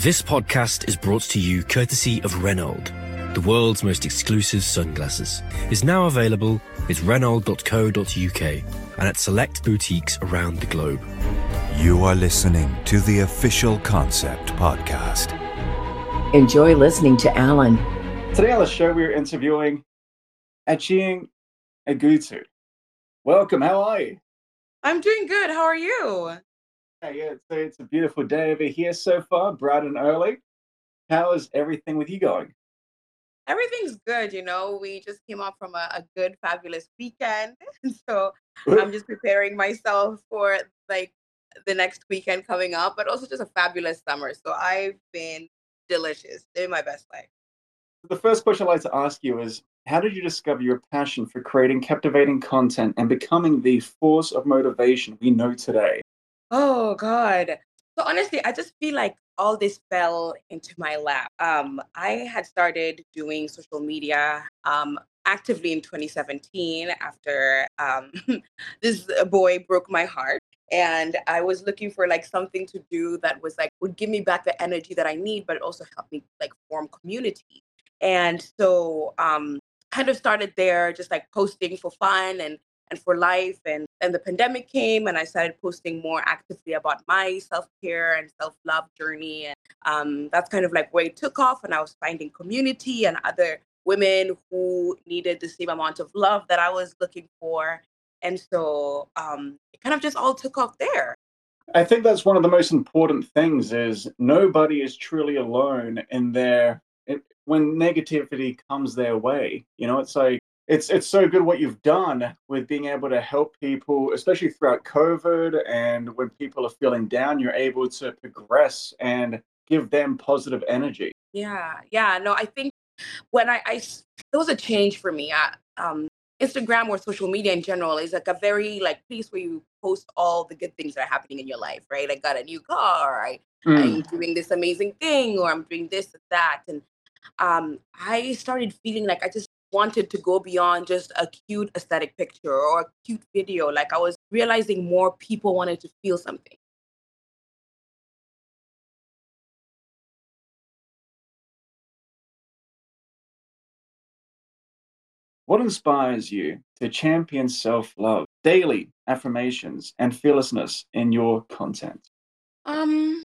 This podcast is brought to you courtesy of Renault, the world's most exclusive sunglasses. Is now available at renault.co.uk and at select boutiques around the globe. You are listening to the official Concept Podcast. Enjoy listening to Alan. Today on the show, we're interviewing Achieng Agutu. Welcome, how are you? I'm doing good. How are you? Yeah, yeah, it's, it's a beautiful day over here so far, bright and early. How is everything with you going? Everything's good. You know, we just came off from a, a good, fabulous weekend. so I'm just preparing myself for like the next weekend coming up, but also just a fabulous summer. So I've been delicious, living my best life. The first question I'd like to ask you is How did you discover your passion for creating captivating content and becoming the force of motivation we know today? Oh, God. So honestly, I just feel like all this fell into my lap. Um, I had started doing social media um, actively in 2017 after um, this boy broke my heart and i was looking for like something to do that was like would give me back the energy that i need but also help me like form community and so um kind of started there just like posting for fun and and for life and then the pandemic came and i started posting more actively about my self-care and self-love journey and um, that's kind of like where it took off and i was finding community and other women who needed the same amount of love that i was looking for and so um, it kind of just all took off there I think that's one of the most important things is nobody is truly alone in their it, when negativity comes their way. You know, it's like it's it's so good what you've done with being able to help people, especially throughout COVID and when people are feeling down, you're able to progress and give them positive energy. Yeah, yeah. No, I think when I, I there was a change for me. I, um, Instagram or social media in general is like a very like place where you post all the good things that are happening in your life, right? I got a new car, I, Mm. I'm doing this amazing thing, or I'm doing this and that. And um, I started feeling like I just wanted to go beyond just a cute aesthetic picture or a cute video. Like I was realizing more people wanted to feel something. What inspires you to champion self love, daily affirmations, and fearlessness in your content? Um,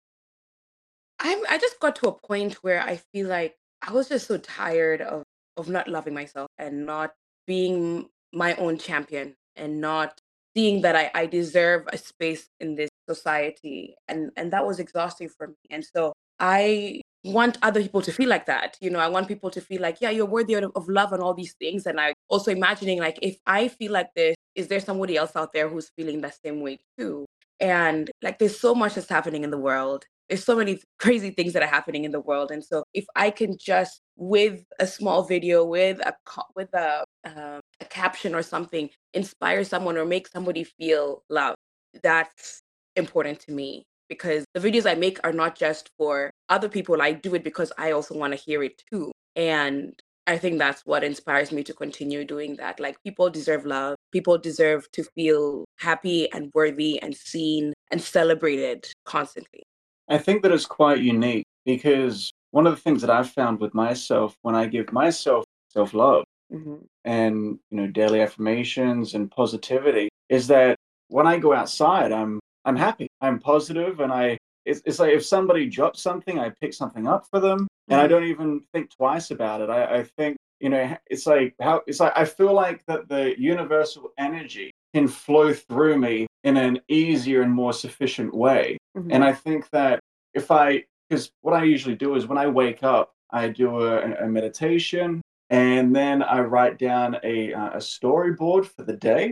I'm I just got to a point where I feel like I was just so tired of of not loving myself and not being my own champion and not seeing that I, I deserve a space in this society. And and that was exhausting for me. And so I want other people to feel like that you know I want people to feel like yeah you're worthy of, of love and all these things. And I also imagining like if I feel like this is there somebody else out there who's feeling that same way too? And like there's so much that's happening in the world there's so many crazy things that are happening in the world and so if i can just with a small video with a with a uh, a caption or something inspire someone or make somebody feel loved that's important to me because the videos i make are not just for other people i do it because i also want to hear it too and i think that's what inspires me to continue doing that like people deserve love people deserve to feel happy and worthy and seen and celebrated constantly I think that it's quite unique because one of the things that I've found with myself when I give myself self love Mhm. and you know daily affirmations and positivity is that when I go outside, I'm I'm happy, I'm positive, and I it's, it's like if somebody drops something, I pick something up for them, and I Mhm. don't even think twice about it. I, I think you know it's like how it's like I feel like that the universal energy can flow through me in an easier and more sufficient way. Mhm. And I think that if I, because what I usually do is when I wake up, I do a, a meditation and then I write down a, uh, a storyboard for the day.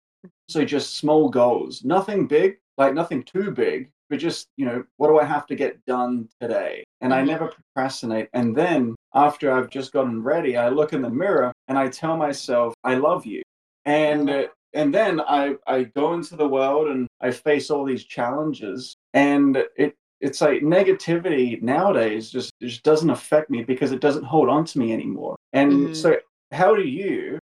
So just small goals, nothing big, like nothing too big, but just, you know, what do I have to get done today? And I Mhm. never procrastinate. And then after I've just gotten ready, I look in the mirror and I tell myself, I love you. And uh, and then I, I go into the world and I face all these challenges and it it's like negativity nowadays just just doesn't affect me because it doesn't hold on to me anymore. And Mhm. so how do you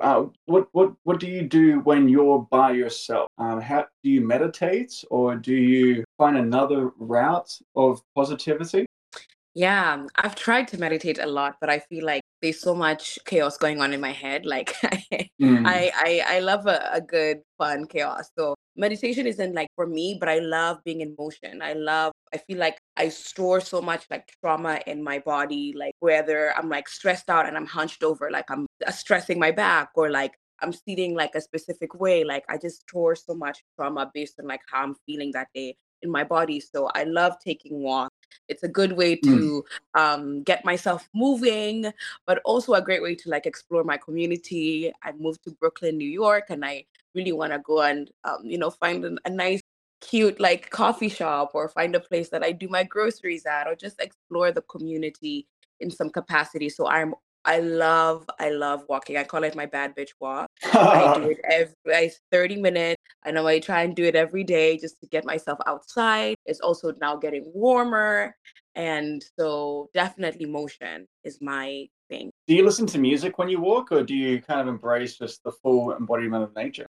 uh, what what what do you do when you're by yourself? Um, how do you meditate or do you find another route of positivity? Yeah, I've tried to meditate a lot, but I feel like there's so much chaos going on in my head. Like Mm. I I I love a, a good fun chaos. So meditation isn't like for me, but I love being in motion. I love I feel like I store so much like trauma in my body, like whether I'm like stressed out and I'm hunched over, like I'm uh, stressing my back or like I'm sitting like a specific way. Like I just store so much trauma based on like how I'm feeling that day in my body. So I love taking walks. It's a good way Mm. to um, get myself moving, but also a great way to like explore my community. I moved to Brooklyn, New York, and I really want to go and um, you know find an, a nice, cute like coffee shop or find a place that I do my groceries at, or just explore the community in some capacity. So I'm I love I love walking. I call it my bad bitch walk. I do it every it's 30 minutes. I know I try and do it every day just to get myself outside. It's also now getting warmer. And so definitely motion is my thing. do you listen to music when you walk, or do you kind of embrace just the full embodiment of nature?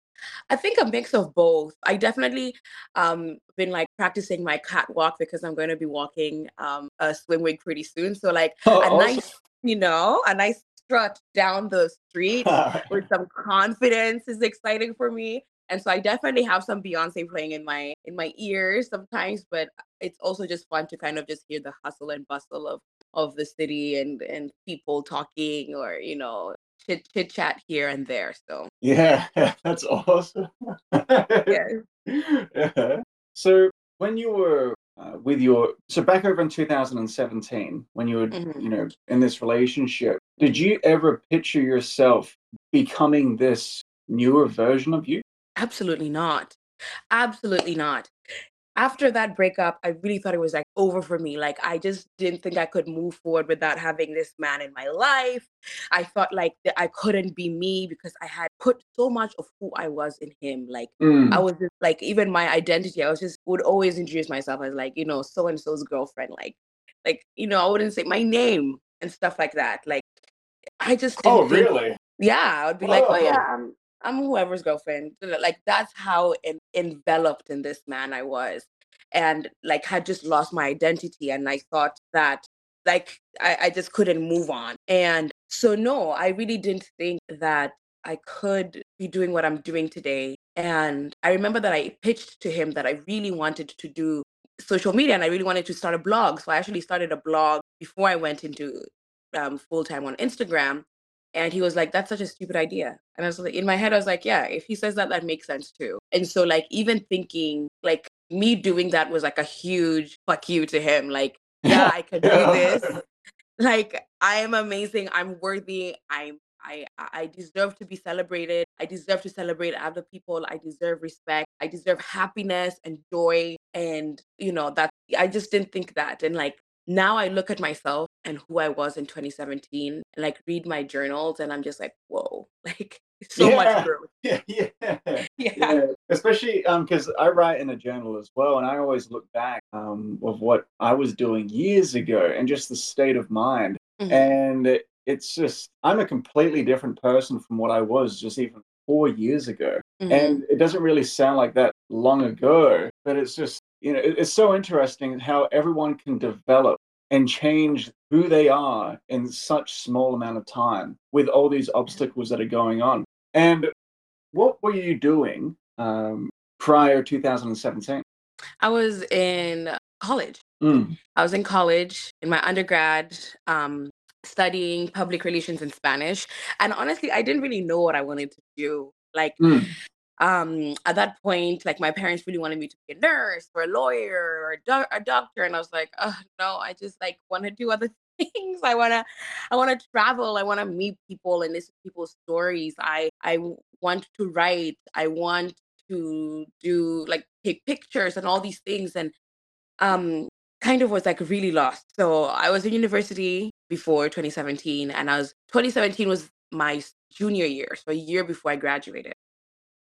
I think a mix of both. I definitely um been like practicing my catwalk because I'm going to be walking um a Swim Week pretty soon. So like Oh, a awesome. nice, you know, a nice strut down the street with some confidence is exciting for me. And so I definitely have some Beyonce playing in my in my ears sometimes, but it's also just fun to kind of just hear the hustle and bustle of of the city and and people talking or you know chit chit chat here and there. So yeah, that's awesome. yeah. Yeah. So when you were uh, with your so back over in 2017 when you were Mhm. you know in this relationship did you ever picture yourself becoming this newer version of you Absolutely not. Absolutely not. After that breakup, I really thought it was like over for me. Like I just didn't think I could move forward without having this man in my life. I thought like that I couldn't be me because I had put so much of who I was in him. Like Mm. I was just like even my identity, I was just would always introduce myself as like, you know, so and so's girlfriend. Like like, you know, I wouldn't say my name and stuff like that. Like I just didn't oh think really yeah, I would be like, oh yeah, I'm I'm whoever's girlfriend. Like that's how en- enveloped in this man I was, and like had just lost my identity, and I thought that like I, I just couldn't move on, and so no, I really didn't think that I could be doing what I'm doing today. And I remember that I pitched to him that I really wanted to do social media and I really wanted to start a blog. So I actually started a blog before I went into um, full time on Instagram. And he was like, that's such a stupid idea. And I was like, in my head, I was like, yeah, if he says that, that makes sense too. And so, like, even thinking, like, me doing that was like a huge fuck you to him. Like, yeah, I could do this. Like, I am amazing. I'm worthy. I'm I I I deserve to be celebrated. I deserve to celebrate other people. I deserve respect. I deserve happiness and joy. And you know that I just didn't think that. And like now I look at myself and who I was in 2017 and like read my journals and I'm just like, whoa, like so Yeah. much growth. yeah yeah Yeah. yeah especially um because i write in a journal as well and i always look back um of what i was doing years ago and just the state of mind Mhm. and it- it's just i'm a completely different person from what i was just even four years ago Mhm. and it doesn't really sound like that long ago but it's just you know it- it's so interesting how everyone can develop and change who they are in such small amount of time with all these obstacles that are going on and what were you doing um, prior 2017 I was in college. Mm, I was in college in my undergrad, um, studying public relations in Spanish. And honestly, I didn't really know what I wanted to do. Like, mm. Um, at that point, like my parents really wanted me to be a nurse or a lawyer or a, doc- a doctor, and I was like, oh no, I just like want to do other things. I wanna, I wanna travel. I wanna meet people and listen to people's stories. I I want to write. I want to do like take pictures and all these things. And um kind of was like really lost. So I was in university before 2017 and I was 2017 was my junior year, so a year before I graduated.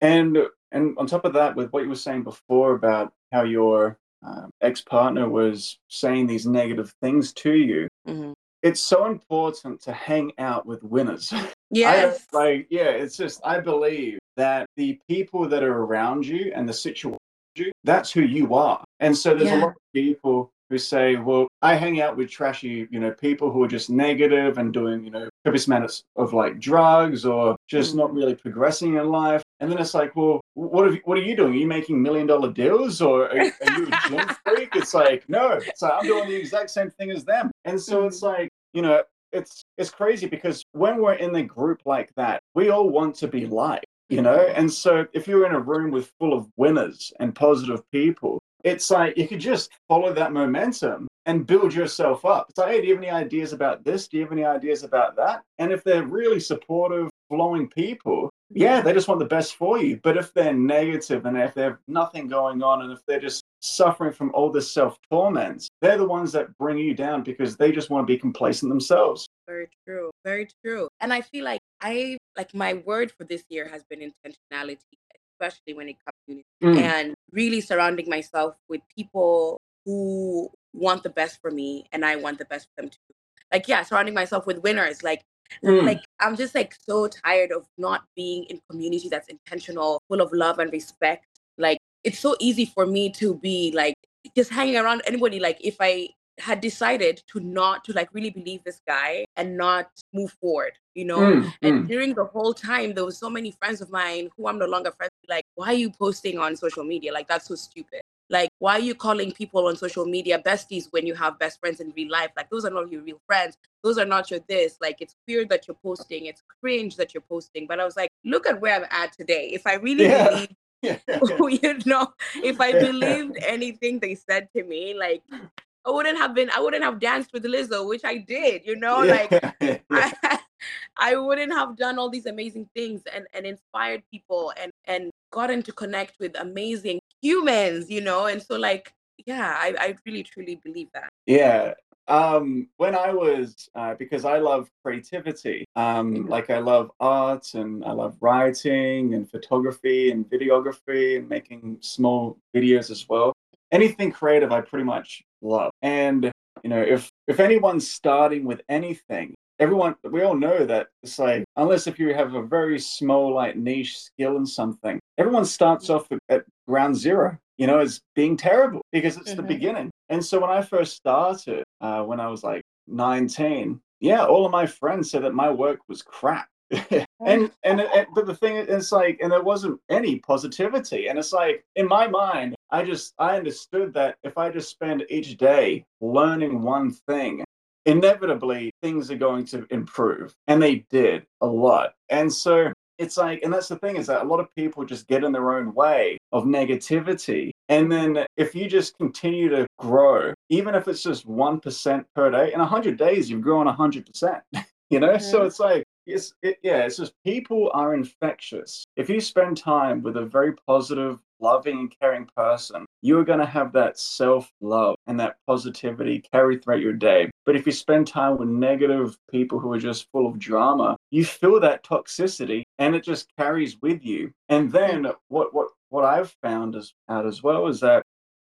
And and on top of that with what you were saying before about how your um, ex-partner was saying these negative things to you Mhm. it's so important to hang out with winners Yes. I, like yeah it's just i believe that the people that are around you and the situation you, that's who you are and so there's a lot of people who say, well, I hang out with trashy, you know, people who are just negative and doing, you know, copious amounts of like drugs or just not really progressing in life. And then it's like, well, what have you, what are you doing? Are you making million dollar deals or are, are you a gym freak? It's like, no, it's like I'm doing the exact same thing as them. And so mm-hmm. it's like, you know, it's it's crazy because when we're in a group like that, we all want to be liked, you know. Mm-hmm. And so if you're in a room with full of winners and positive people, it's like you could just follow that momentum and build yourself up. It's like, hey, do you have any ideas about this? Do you have any ideas about that? And if they're really supportive, flowing people, yeah, they just want the best for you. But if they're negative and if they have nothing going on and if they're just suffering from all this self torment, they're the ones that bring you down because they just want to be complacent themselves. Very true. Very true. And I feel like I like my word for this year has been intentionality, especially when it comes to Mm. and really surrounding myself with people who want the best for me and I want the best for them too. Like yeah, surrounding myself with winners. Like Mm. like I'm just like so tired of not being in community that's intentional, full of love and respect. Like it's so easy for me to be like just hanging around anybody. Like if I had decided to not to like really believe this guy and not move forward, you know. Mm, And mm. during the whole time, there was so many friends of mine who I'm no longer friends with. Like, why are you posting on social media? Like that's so stupid. Like, why are you calling people on social media besties when you have best friends in real life? Like, those are not your real friends. Those are not your this. Like, it's weird that you're posting. It's cringe that you're posting. But I was like, look at where I'm at today. If I really Yeah. believe Yeah. you know, if I believed anything they said to me, like I wouldn't have been, I wouldn't have danced with Lizzo, which I did, you know, like yeah. I, I wouldn't have done all these amazing things and, and inspired people and, and gotten to connect with amazing humans, you know, and so like, yeah, I, I really truly believe that. Yeah. Um, when I was, uh, because I love creativity, um, Mhm. like I love art and I love writing and photography and videography and making small videos as well. Anything creative, I pretty much love. And you know, if if anyone's starting with anything, everyone we all know that it's like unless if you have a very small like niche skill in something, everyone starts off at- ground zero. You know, as being terrible because it's the Mhm. beginning. And so when I first started, uh, when I was like 19, yeah, all of my friends said that my work was crap. and and, it, but the thing is it's like and there wasn't any positivity and it's like in my mind i just i understood that if i just spend each day learning one thing inevitably things are going to improve and they did a lot and so it's like and that's the thing is that a lot of people just get in their own way of negativity and then if you just continue to grow even if it's just 1% per day in 100 days you've grown 100% you know so Mhm. it's like it's it, yeah it's just people are infectious. If you spend time with a very positive loving and caring person you're going to have that self-love and that positivity carry throughout your day. But if you spend time with negative people who are just full of drama you feel that toxicity and it just carries with you. And then what what what i've found as out as well is that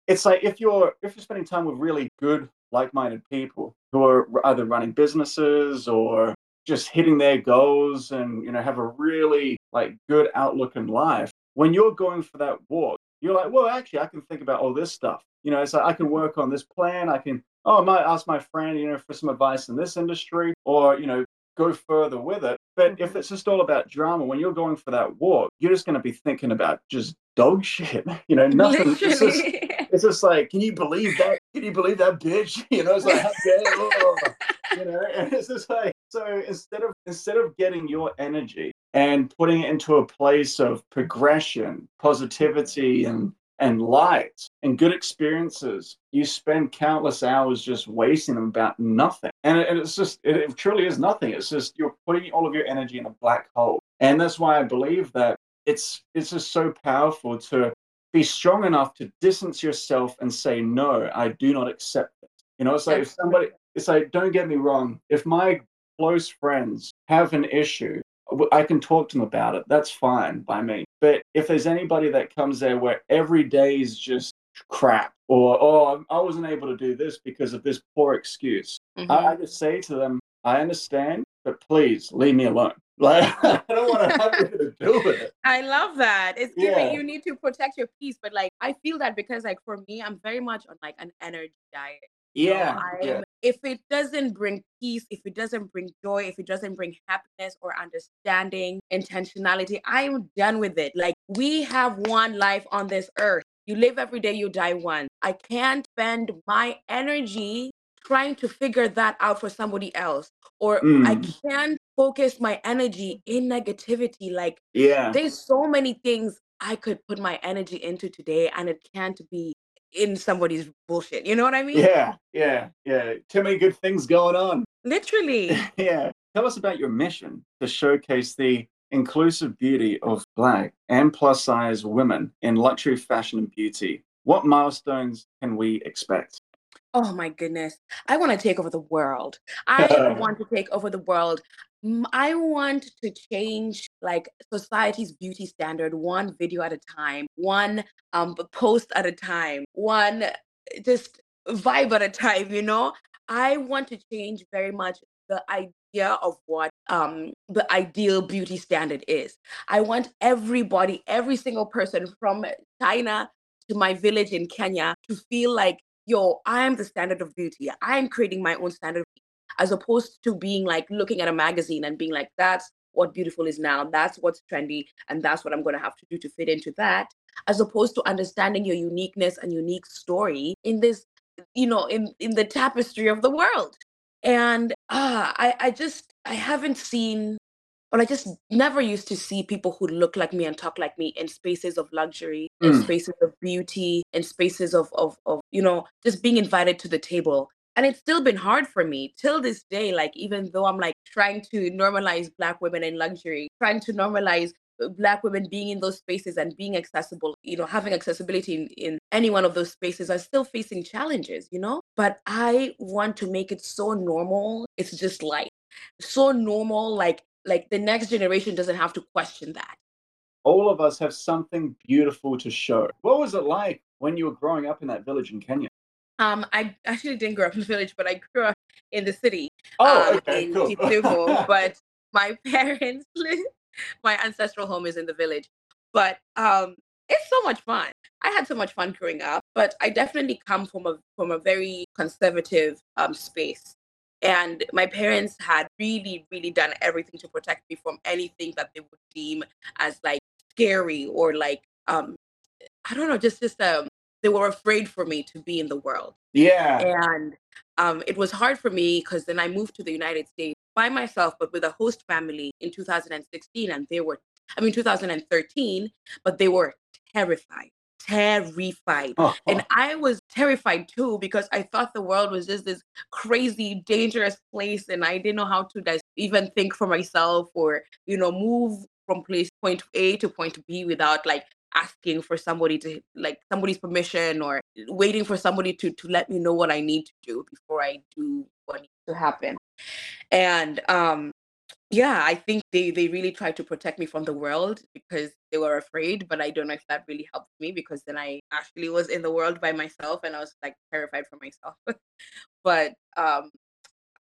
it's like if you're if you're spending time with really good like-minded people who are either running businesses or just hitting their goals and you know have a really like good outlook in life when you're going for that walk you're like well actually i can think about all this stuff. You know it's like i can work on this plan i can oh i might ask my friend you know for some advice in this industry or you know go further with it. But if mm-hmm. it's just all about drama when you're going for that walk you're just going to be thinking about just dog shit you know nothing it's just, it's just like, can you believe that? Can you believe that bitch? You know, it's like, how dare oh, you know, and it's just like, so instead of instead of getting your energy and putting it into a place of progression, positivity, and and light and good experiences, you spend countless hours just wasting them about nothing. And, it, it's just, it, it truly is nothing. It's just you're putting all of your energy in a black hole. And that's why I believe that it's it's just so powerful to be strong enough to distance yourself and say no i do not accept it you know it's like if somebody it's like don't get me wrong if my close friends have an issue I can talk to them about it that's fine by me but if there's anybody that comes there where every day is just crap or oh i wasn't able to do this because of this poor excuse I, I Mhm. just say to them i understand but please leave me alone. Like I don't want to have anything to do with it. I love that. It's giving Yeah. you need to protect your peace, but like I feel that because like for me, I'm very much on like an energy diet. Yeah, I'm- yeah. If it doesn't bring peace, if it doesn't bring joy, if it doesn't bring happiness or understanding, intentionality, I'm done with it. Like we have one life on this earth. You live every day, you die once. I can't spend my energy trying to figure that out for somebody else. Or I Mm. can't focus my energy in negativity. Like Yeah. there's so many things I could put my energy into today, and it can't be in somebody's bullshit. You know what I mean? Yeah, yeah, yeah. Too many good things going on. Literally. yeah. Tell us about your mission to showcase the inclusive beauty of Black and plus size women in luxury fashion and beauty. What milestones can we expect? Oh my goodness. I want to take over the world. I want to take over the world. I want to change like society's beauty standard one video at a time, one um post at a time, one uh, just vibe at a time, you know? I want to change very much the idea of what um the ideal beauty standard is. I want everybody, every single person from China to my village in Kenya to feel like, yo, I am the standard of beauty. I am creating my own standard as opposed to being like looking at a magazine and being like, that's what beautiful is now. That's what's trendy. And that's what I'm going to have to do to fit into that. As opposed to understanding your uniqueness and unique story in this, you know, in, in the tapestry of the world. And ah, I, I just, I haven't seen or I just never used to see people who look like me and talk like me in spaces of luxury, in Mm. spaces of beauty, in spaces of, of, of, you know, just being invited to the table. And it's still been hard for me till this day. Like, even though I'm like trying to normalize Black women in luxury, trying to normalize uh, Black women being in those spaces and being accessible, you know, having accessibility in, in any one of those spaces, are still facing challenges, you know? But I want to make it so normal. It's just life so normal like like the next generation doesn't have to question that All of us have something beautiful to show. What was it like when you were growing up in that village in Kenya? um i actually didn't grow up in the village but i grew up in the city Oh, um, okay, in cool. But my parents live my ancestral home is in the village but um it's so much fun i had so much fun growing up but i definitely come from a from a very conservative um space and my parents had really really done everything to protect me from anything that they would deem as like scary or like um i don't know just just um they were afraid for me to be in the world yeah. and um, it was hard for me because then I moved to the United States by myself, but with a host family in 2016, and they were, I mean, 2013, but they were terrified, terrified. Oh, And I was terrified too because I thought the world was just this crazy, dangerous place, and I didn't know how to just even think for myself or, you know, move from place point A to point B without like asking for somebody to like somebody's permission or waiting for somebody to to let me know what I need to do before I do what needs to happen. And um yeah, I think they they really tried to protect me from the world because they were afraid, but I don't know if that really helped me because then I actually was in the world by myself and I was like terrified for myself. but um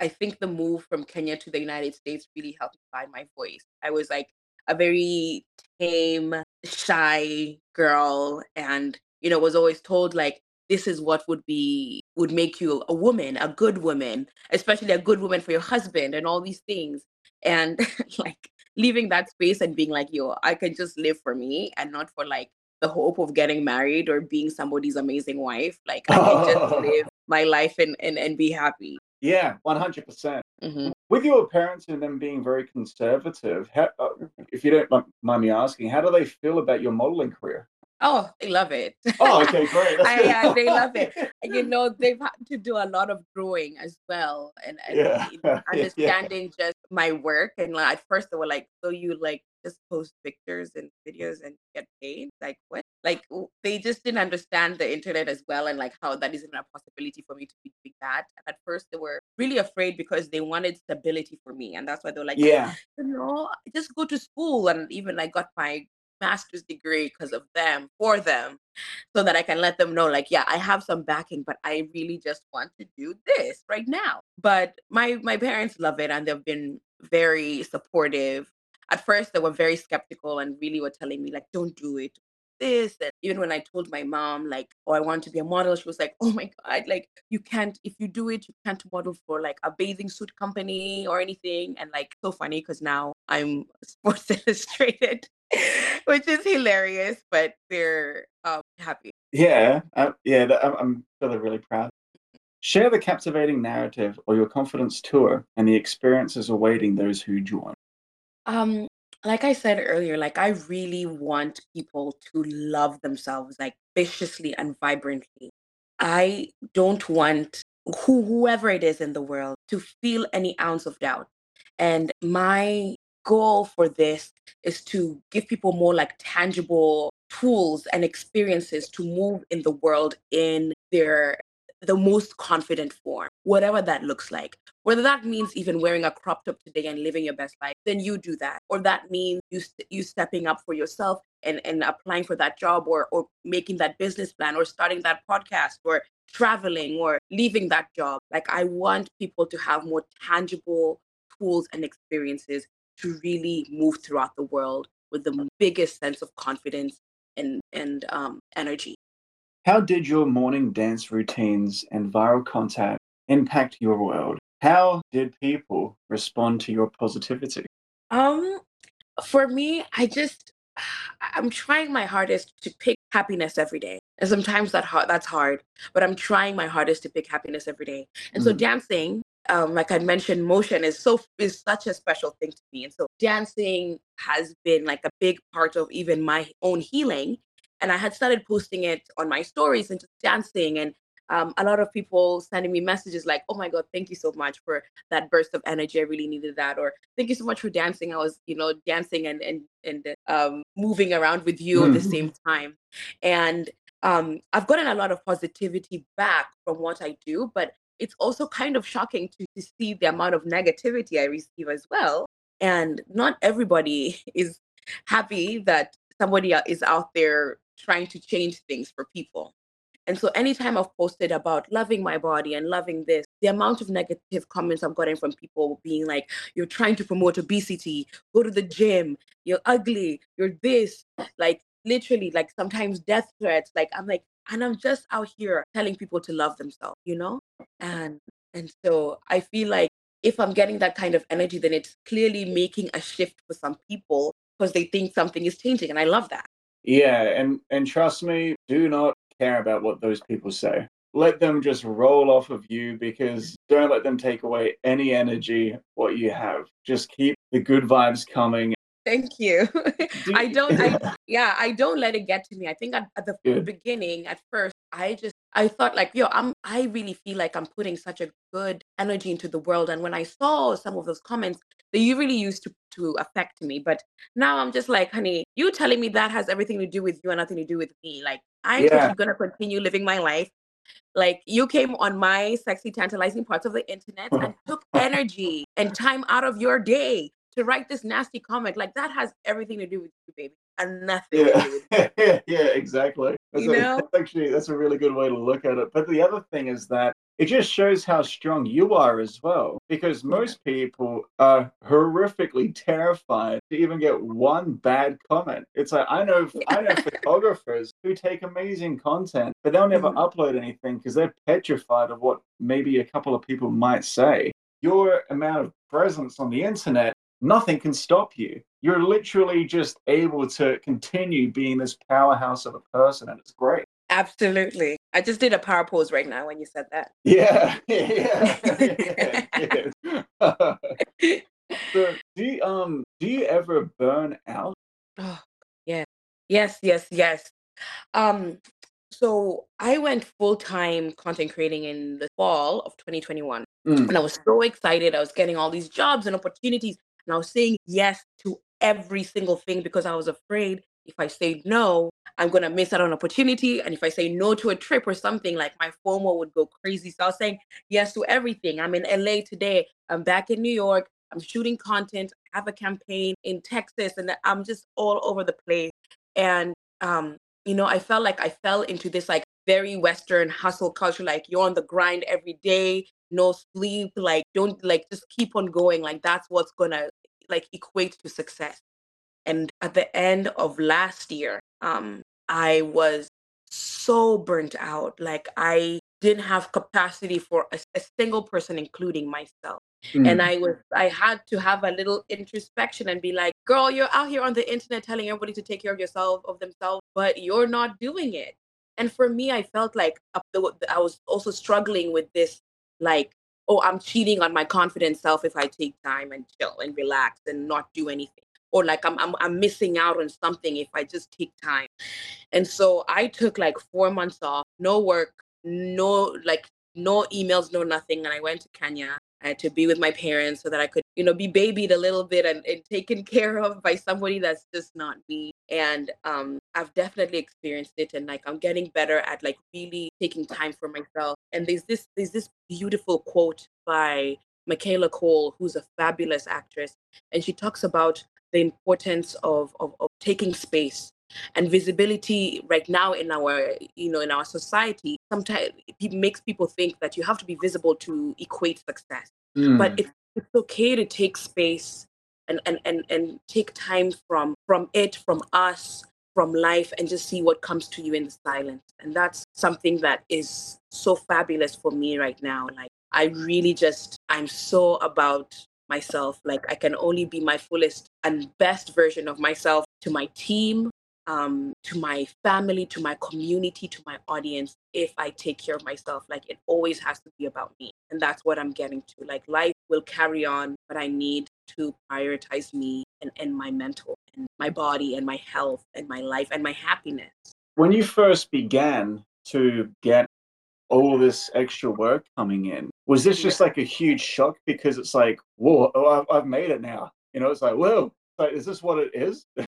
I think the move from Kenya to the United States really helped me find my voice. I was like a very tame, shy girl and you know was always told like this is what would be would make you a woman, a good woman, especially a good woman for your husband and all these things. And like leaving that space and being like, yo, I can just live for me and not for like the hope of getting married or being somebody's amazing wife. Like I can just live my life and and, and be happy. Yeah, 100%. Mhm. With your parents and them being very conservative, how, uh, if you don't mind me asking, how do they feel about your modeling career? Oh, they love it. Oh, okay, great. I, yeah, they love it. you know they've had to do a lot of growing as well and, and Yeah, you yeah. Know, understanding just my work and like, at first they were like so you like just post pictures and videos and get paid? Like what? Like they just didn't understand the internet as well and like how that isn't a possibility for me to be doing that. And at first they were really afraid because they wanted stability for me and that's why they were like yeah. you know, just go to school. And even I got my master's degree because of them for them so that I can let them know like yeah I have some backing but I really just want to do this right now but my my parents love it and they've been very supportive. At first, they were very skeptical and really were telling me, like, don't do it, this. And even when I told my mom, like, oh, I want to be a model, she was like, oh my God, like, you can't, if you do it, you can't model for like a bathing suit company or anything. And like, so funny because now I'm Sports Illustrated, which is hilarious, but they're um, happy. Yeah, uh, yeah, I'm, I'm really, really proud. Share the captivating narrative or your confidence tour and the experiences awaiting those who join. Um, like I said earlier, like I really want people to love themselves like viciously and vibrantly. I don't want who whoever it is in the world to feel any ounce of doubt. And my goal for this is to give people more like tangible tools and experiences to move in the world in their the most confident form, whatever that looks like. Whether that means even wearing a crop top today and living your best life, then you do that. Or that means you you stepping up for yourself and, and applying for that job or or making that business plan or starting that podcast or traveling or leaving that job. Like I want people to have more tangible tools and experiences to really move throughout the world with the biggest sense of confidence and and um, energy. How did your morning dance routines and viral content impact your world? How did people respond to your positivity? Um, for me, I just I'm trying my hardest to pick happiness every day. And sometimes that hard that's hard, but I'm trying my hardest to pick happiness every day. And so Mm. dancing, um, like I mentioned, motion is so is such a special thing to me. And so dancing has been like a big part of even my own healing. And I had started posting it on my stories and just dancing and um, a lot of people sending me messages like, "Oh my God, thank you so much for that burst of energy. I really needed that." Or "Thank you so much for dancing. I was, you know, dancing and and and um, moving around with you at the Mm. same time." And um, I've gotten a lot of positivity back from what I do, but it's also kind of shocking to, to see the amount of negativity I receive as well. And not everybody is happy that somebody uh, is out there trying to change things for people. And so anytime I've posted about loving my body and loving this, the amount of negative comments I've gotten from people being like, you're trying to promote obesity, go to the gym, you're ugly, you're this, like literally, like sometimes death threats. Like I'm like, and I'm just out here telling people to love themselves, you know? And and so I feel like if I'm getting that kind of energy, then it's clearly making a shift for some people because they think something is changing. And I love that. Yeah, and and trust me, do not care about what those people say. Let them just roll off of you because don't let them take away any energy what you have. Just keep the good vibes coming. Thank you. I don't, I, yeah, I don't let it get to me. I think at, at the beginning, at first, I just, I thought like, yo, I'm, I really feel like I'm putting such a good energy into the world. And when I saw some of those comments, they you really used to, to affect me. But now I'm just like, honey, you telling me that has everything to do with you and nothing to do with me. Like, I'm Yeah. just going to continue living my life. Like you came on my sexy, tantalizing parts of the internet and took energy and time out of your day to write this nasty comment. Like that has everything to do with you, baby, and nothing to do with Yeah, yeah, exactly. That's, You a- know? that's actually that's a really good way to look at it. But the other thing is that it just shows how strong you are as well. Because most people are horrifically terrified to even get one bad comment. It's like I know I know photographers who take amazing content, but they'll never Mhm. upload anything because they're petrified of what maybe a couple of people might say. Your amount of presence on the internet nothing can stop you. You're literally just able to continue being this powerhouse of a person, and it's great. Absolutely. I just did a power pose right now when you said that. Yeah, yeah. yeah. so, do you, um do you ever burn out? Oh, yeah. Yes, yes, yes. Um, so I went full time content creating in the fall of 2021. Mm. And I was so excited. I was getting all these jobs and opportunities. And I was saying yes to every single thing because I was afraid if I say no, I'm to miss out on opportunity. And if I say no to a trip or something, like my FOMO would go crazy. So I was saying yes to everything. I'm in LA today. I'm back in New York. I'm shooting content. I have a campaign in Texas, and I'm just all over the place. And um, you know, I felt like I fell into this like very Western hustle culture. Like you're on the grind every day. no sleep, like don't like just keep on going. Like that's what's gonna like equate to success. And at the end of last year, um, I was so burnt out. Like I didn't have capacity for a, a single person, including myself. Mm. And I was I had to have a little introspection and be like, girl, you're out here on the internet telling everybody to take care of yourself, of themselves, but you're not doing it. And for me, I felt like I was also struggling with this, like, oh, I'm cheating on my confident self if I take time and chill and relax and not do anything. Or like I'm, I'm I'm missing out on something if I just take time. And so I took like four months off, no work, no like no emails, no nothing. And I went to Kenya uh, to be with my parents so that I could, you know, be babied a little bit and, and taken care of by somebody that's just not me. And um, I've definitely experienced it, and like I'm getting better at like really taking time for myself. And there's this there's this beautiful quote by Michaela Coel, who's a fabulous actress, and she talks about the importance of, of, of taking space and visibility right now in our you know in our society sometimes it makes people think that you have to be visible to equate success. Mm. but it's, it's okay to take space and, and and and take time from from it from us from life and just see what comes to you in the silence. And that's something that is so fabulous for me right now. Like i really just i'm so about myself like i can only be my fullest and best version of myself to my team um, to my family, to my community, to my audience if I take care of myself. Like it always has to be about me. And that's what I'm getting to. Like life will carry on, but I need to prioritize me and, and my mental and my body and my health and my life and my happiness. When you first began to get all this extra work coming in, was this just like a huge shock because it's like, whoa, oh, I've made it now? You know, it's like, whoa, like, is this what it is?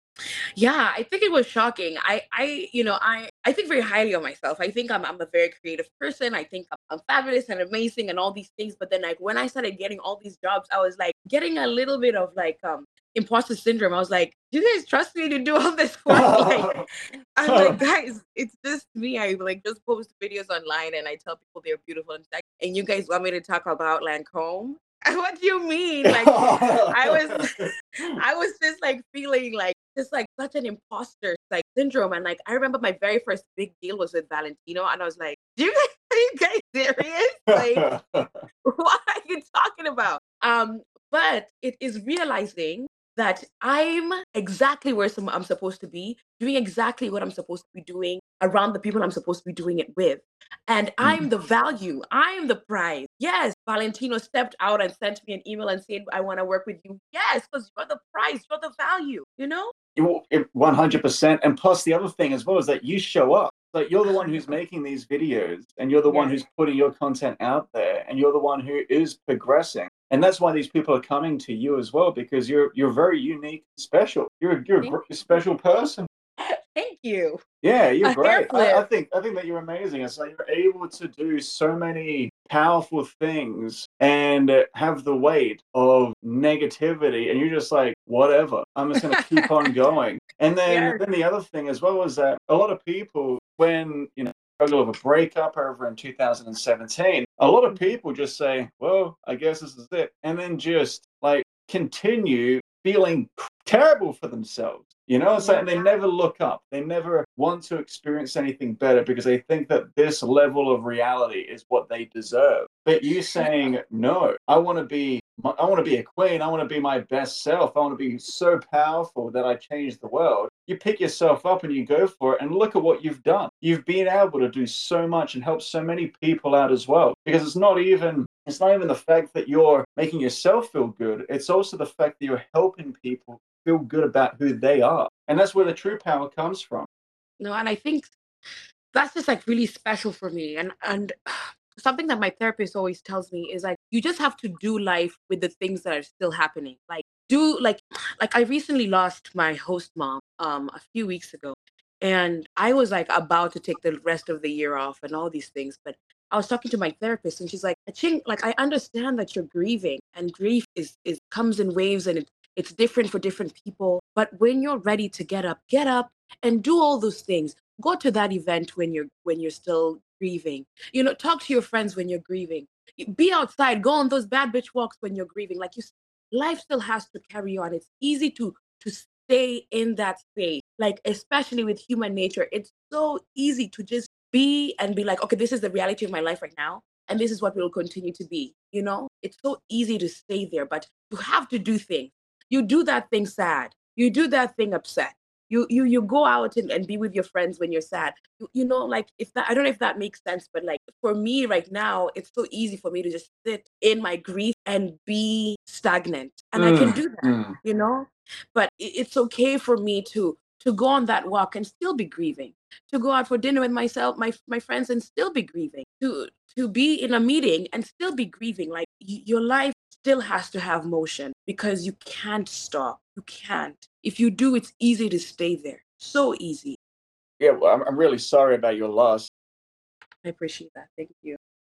yeah i think it was shocking. I i you know i i think very highly of myself. I think i'm, I'm a very creative person. I think I'm, I'm, fabulous and amazing and all these things but then like when i started getting all these jobs i was like getting a little bit of like um imposter syndrome i was like do you guys trust me to do all this work like, i'm like guys it's just me i like just post videos online and i tell people they're beautiful and sexy and you guys want me to talk about Lancôme what do you mean like i was i was just like feeling like just like such an imposter like syndrome. And like I remember my very first big deal was with Valentino, and I was like, "Do you guys, are you guys serious? Like, what are you talking about?" Um, but it is realizing that I'm exactly where some, I'm supposed to be, doing exactly what I'm supposed to be doing around the people I'm supposed to be doing it with. And I'm mm-hmm. the value, I'm the prize. Yes, Valentino stepped out and sent me an email and said, I want to work with you. Yes, because you're the prize, you're the value, you know? 100%. And plus, the other thing as well is that you show up. Like you're the one who's making these videos and you're the yeah. one who's putting your content out there and you're the one who is progressing and that's why these people are coming to you as well because you're you're very unique special you're you're Thank a special person Thank you. Yeah, you're a great. I, I, think I think that you're amazing. It's like you're able to do so many powerful things and have the weight of negativity, and you're just like, whatever. I'm just going to keep on going. And then yeah. then the other thing as well is that a lot of people, when you know struggle of a breakup over in 2017, a lot of people just say, well, I guess this is it. And then just like continue feeling terrible for themselves. You know, so and they never look up. They never want to experience anything better because they think that this level of reality is what they deserve. But you saying, no, I want to be I want to be a queen. I want to be my best self. I want to be so powerful that I change the world. You pick yourself up and you go for it, and look at what you've done. You've been able to do so much and help so many people out as well. Because it's not even it's not even the fact that you're making yourself feel good. It's also the fact that you're helping people feel good about who they are, and that's where the true power comes from. No, and I think that's just like really special for me, and and something that my therapist always tells me is like you just have to do life with the things that are still happening like do like like i recently lost my host mom um a few weeks ago and i was like about to take the rest of the year off and all these things but i was talking to my therapist and she's like Ching, like i understand that you're grieving and grief is is comes in waves and it, it's different for different people but when you're ready to get up get up and do all those things go to that event when you're when you're still grieving. You know, talk to your friends when you're grieving. be outside, go on those bad bitch walks when you're grieving. Like you, life still has to carry on. It's easy to to stay in that space. Like especially with human nature, it's so easy to just be and be like, okay, this is the reality of my life right now, and this is what we will continue to be. You know, it's so easy to stay there, but you have to do things. You do that thing sad. You do that thing upset you you you go out and, and be with your friends when you're sad. You, you know like if that i don't know if that makes sense but like for me right now it's so easy for me to just sit in my grief and be stagnant and mm, i can mm, do that mm. you know? But it's okay for me to to go on that walk and still be grieving to go out for dinner with myself my my friends and still be grieving to to be in a meeting and still be grieving like y- your life still has to have motion because you can't stop you can't if you do, it's easy to stay there. So easy. Yeah, well, I'm, I'm really sorry about your loss. I appreciate that. Thank you.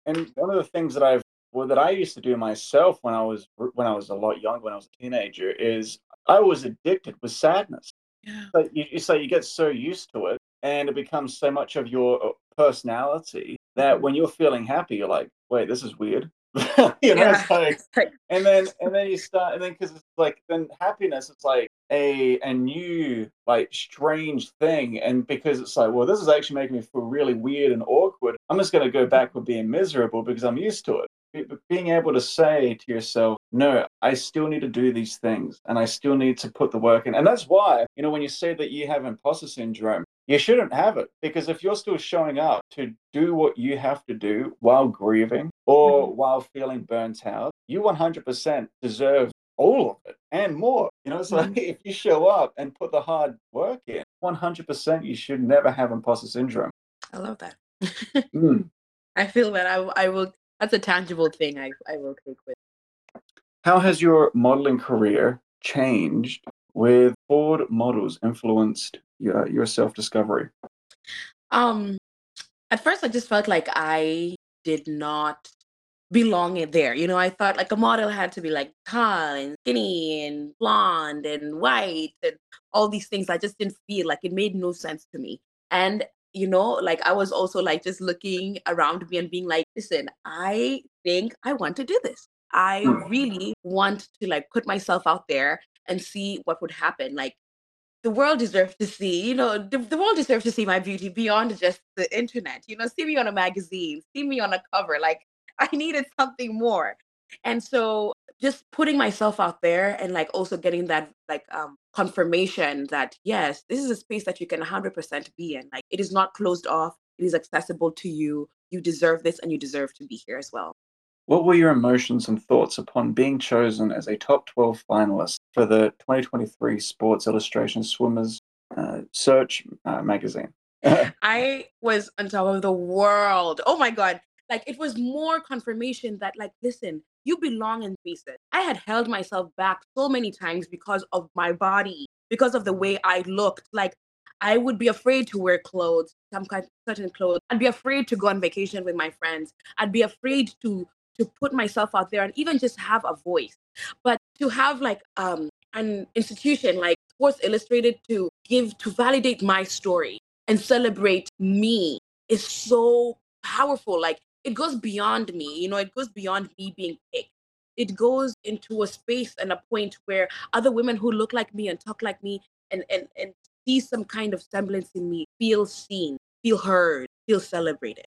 And one of the things that I've well that I used to do myself when I was when I was a lot younger, when I was a teenager, is I was addicted with sadness. Yeah. But you, you say you get so used to it, and it becomes so much of your uh, personality that mm-hmm. when you're feeling happy, you're like, wait, this is weird. you know, yeah. it's like, and then and then you start, and then because it's like then happiness, it's like a a new like strange thing and because it's like well this is actually making me feel really weird and awkward i'm just going to go back with being miserable because i'm used to it But being able to say to yourself no i still need to do these things and i still need to put the work in and that's why you know when you say that you have imposter syndrome you shouldn't have it because if you're still showing up to do what you have to do while grieving or mm-hmm. while feeling burnt out you 100% deserve all of it and more. You know, so mm-hmm. if you show up and put the hard work in, 100% you should never have imposter syndrome. I love that. mm. I feel that I, I will, that's a tangible thing I, I will take with. How has your modeling career changed with Ford models influenced your, your self discovery? Um, at first, I just felt like I did not belong in there. You know, I thought like a model had to be like tall and skinny and blonde and white and all these things. I just didn't feel like it made no sense to me. And you know, like I was also like just looking around me and being like, listen, I think I want to do this. I hmm. really want to like put myself out there and see what would happen. Like the world deserves to see, you know, the, the world deserves to see my beauty beyond just the internet. You know, see me on a magazine, see me on a cover. Like I needed something more. And so just putting myself out there and like also getting that like um confirmation that yes, this is a space that you can 100% be in. Like it is not closed off. It is accessible to you. You deserve this and you deserve to be here as well. What were your emotions and thoughts upon being chosen as a top 12 finalist for the 2023 Sports Illustrated Swimmers uh, Search uh, magazine? I was on top of the world. Oh my God. Like it was more confirmation that like listen you belong in spaces. I had held myself back so many times because of my body because of the way i looked. Like i would be afraid to wear clothes some kind certain clothes. I'd be afraid to go on vacation with my friends. I'd be afraid to to put myself out there and even just have a voice. But to have like um an institution like sports illustrated to give to validate my story and celebrate me is so powerful. Like it goes beyond me you know it goes beyond me being picked. It goes into a space and a point where other women who look like me and talk like me and and and see some kind of semblance in me feel seen feel heard feel celebrated.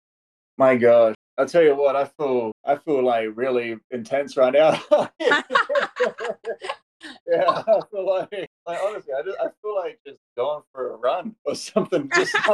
My gosh. I'll tell you what i feel i feel like really intense right now yeah i feel like like honestly i just i feel like just going for a run or something just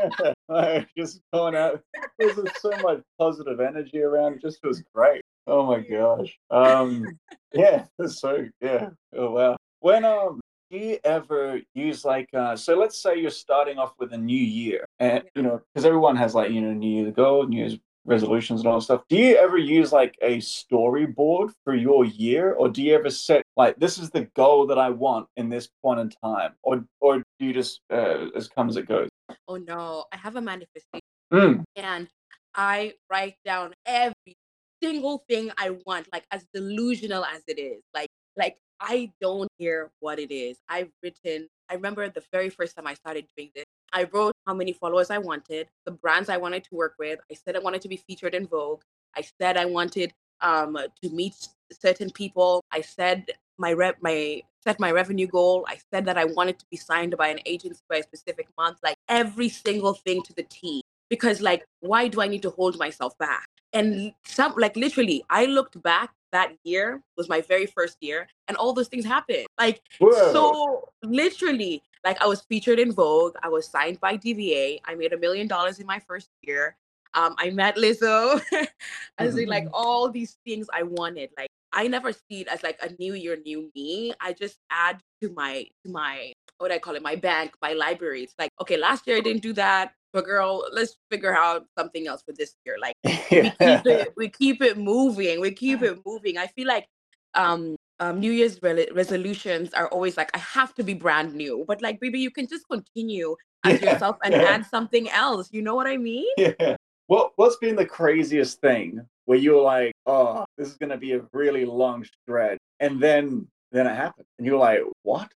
like, just going out. There's so much positive energy around. It just feels great. Oh my gosh. Um, yeah, so yeah. Oh wow. When um, do you ever use like uh, so? Let's say you're starting off with a new year, and you know, because everyone has like you know New Year goal, New Year's resolutions and all that stuff. Do you ever use like a storyboard for your year, or do you ever set like this is the goal that I want in this point in time, or or do you just uh, as come as it goes? Oh no, I have a manifestation Mm. and I write down every single thing I want, like as delusional as it is. Like like I don't hear what it is. I've written, I remember the very first time I started doing this, I wrote how many followers I wanted, the brands I wanted to work with. I said I wanted to be featured in Vogue. I said I wanted um, to meet certain people. I said my rep, my set my revenue goal. I said that I wanted to be signed by an agency by a specific month. Like every single thing to the T. Because like, why do I need to hold myself back? And some like literally, I looked back that year was my very first year, and all those things happened. Like Whoa. so, literally, like I was featured in Vogue. I was signed by DVA. I made a million dollars in my first year. Um, I met Lizzo. I was like all these things I wanted. Like I never see it as like a new year, new me. I just add to my to my what do I call it, my bank, my library. It's like, okay, last year I didn't do that. But girl, let's figure out something else for this year. Like we keep it, we keep it moving. We keep it moving. I feel like um um, New Year's re- resolutions are always like, I have to be brand new. But like, baby, you can just continue as Yeah. yourself and add something else. You know what I mean? yeah. What what's been the craziest thing where you were like, oh, this is gonna be a really long stretch, and then then it happened, and you were like, what?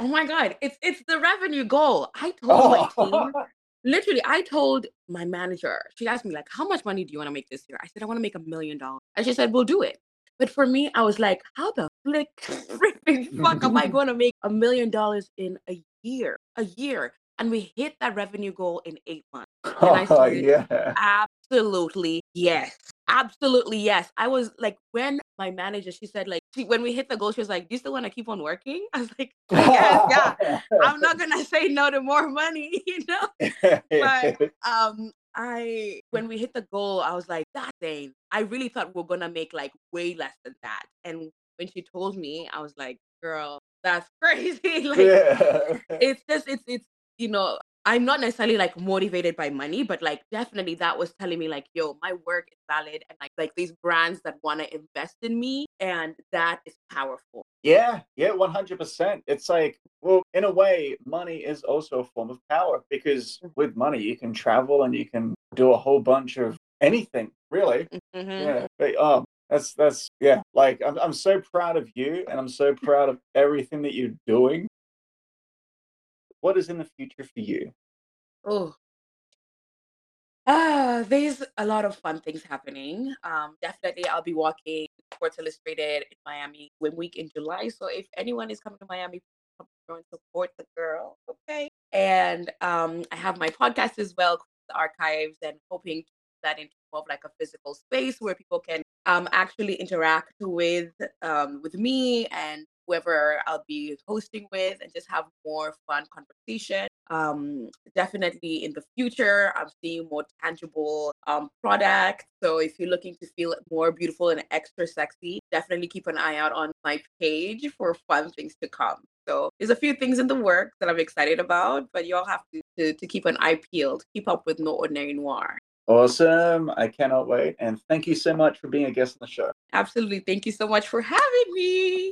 Oh my God. It's it's the revenue goal. I told my team, Oh, literally, I told my manager, she asked me, like, how much money do you want to make this year? I said, I want to make a million dollars. And she said, we'll do it. But for me, I was like, how the flick freaking fuck am I going to make a million dollars in a year? A year. And we hit that revenue goal in eight months. And I oh said, yeah. Absolutely yes. Absolutely yes. I was like, when my manager, she said, like, she, when we hit the goal, she was like, Do you still want to keep on working? I was like, Yes, yeah. I'm not gonna say no to more money, you know. But um, I when we hit the goal, I was like, that thing. I really thought we are gonna make like way less than that. And when she told me, I was like, girl, that's crazy. like yeah. it's just it's it's you know i'm not necessarily like motivated by money but like definitely that was telling me like yo my work is valid and like like these brands that want to invest in me and that is powerful Yeah, yeah, one hundred percent. It's like, well, in a way, money is also a form of power because with money you can travel and you can do a whole bunch of anything, really. Mhm. Yeah. But, um, that's that's yeah. Like I'm I'm so proud of you and I'm so proud of everything that you're doing. What is in the future for you? oh ah there's a lot of fun things happening. Um definitely i'll be walking sports illustrated in miami swim week in july so if anyone is coming to miami come and support the girl okay? And um i have my podcast as well the archives and hoping that into more of like a physical space where people can um actually interact with um with me and whoever I'll be hosting with and just have more fun conversation. Um definitely in the future I'm seeing more tangible um products. So if you're looking to feel more beautiful and extra sexy, definitely keep an eye out on my page for fun things to come. So there's a few things in the works that I'm excited about, but you all have to, to, to keep an eye peeled, keep up with No Ordinary Noire. Awesome. I cannot wait. And thank you so much for being a guest on the show. Absolutely. Thank you so much for having me.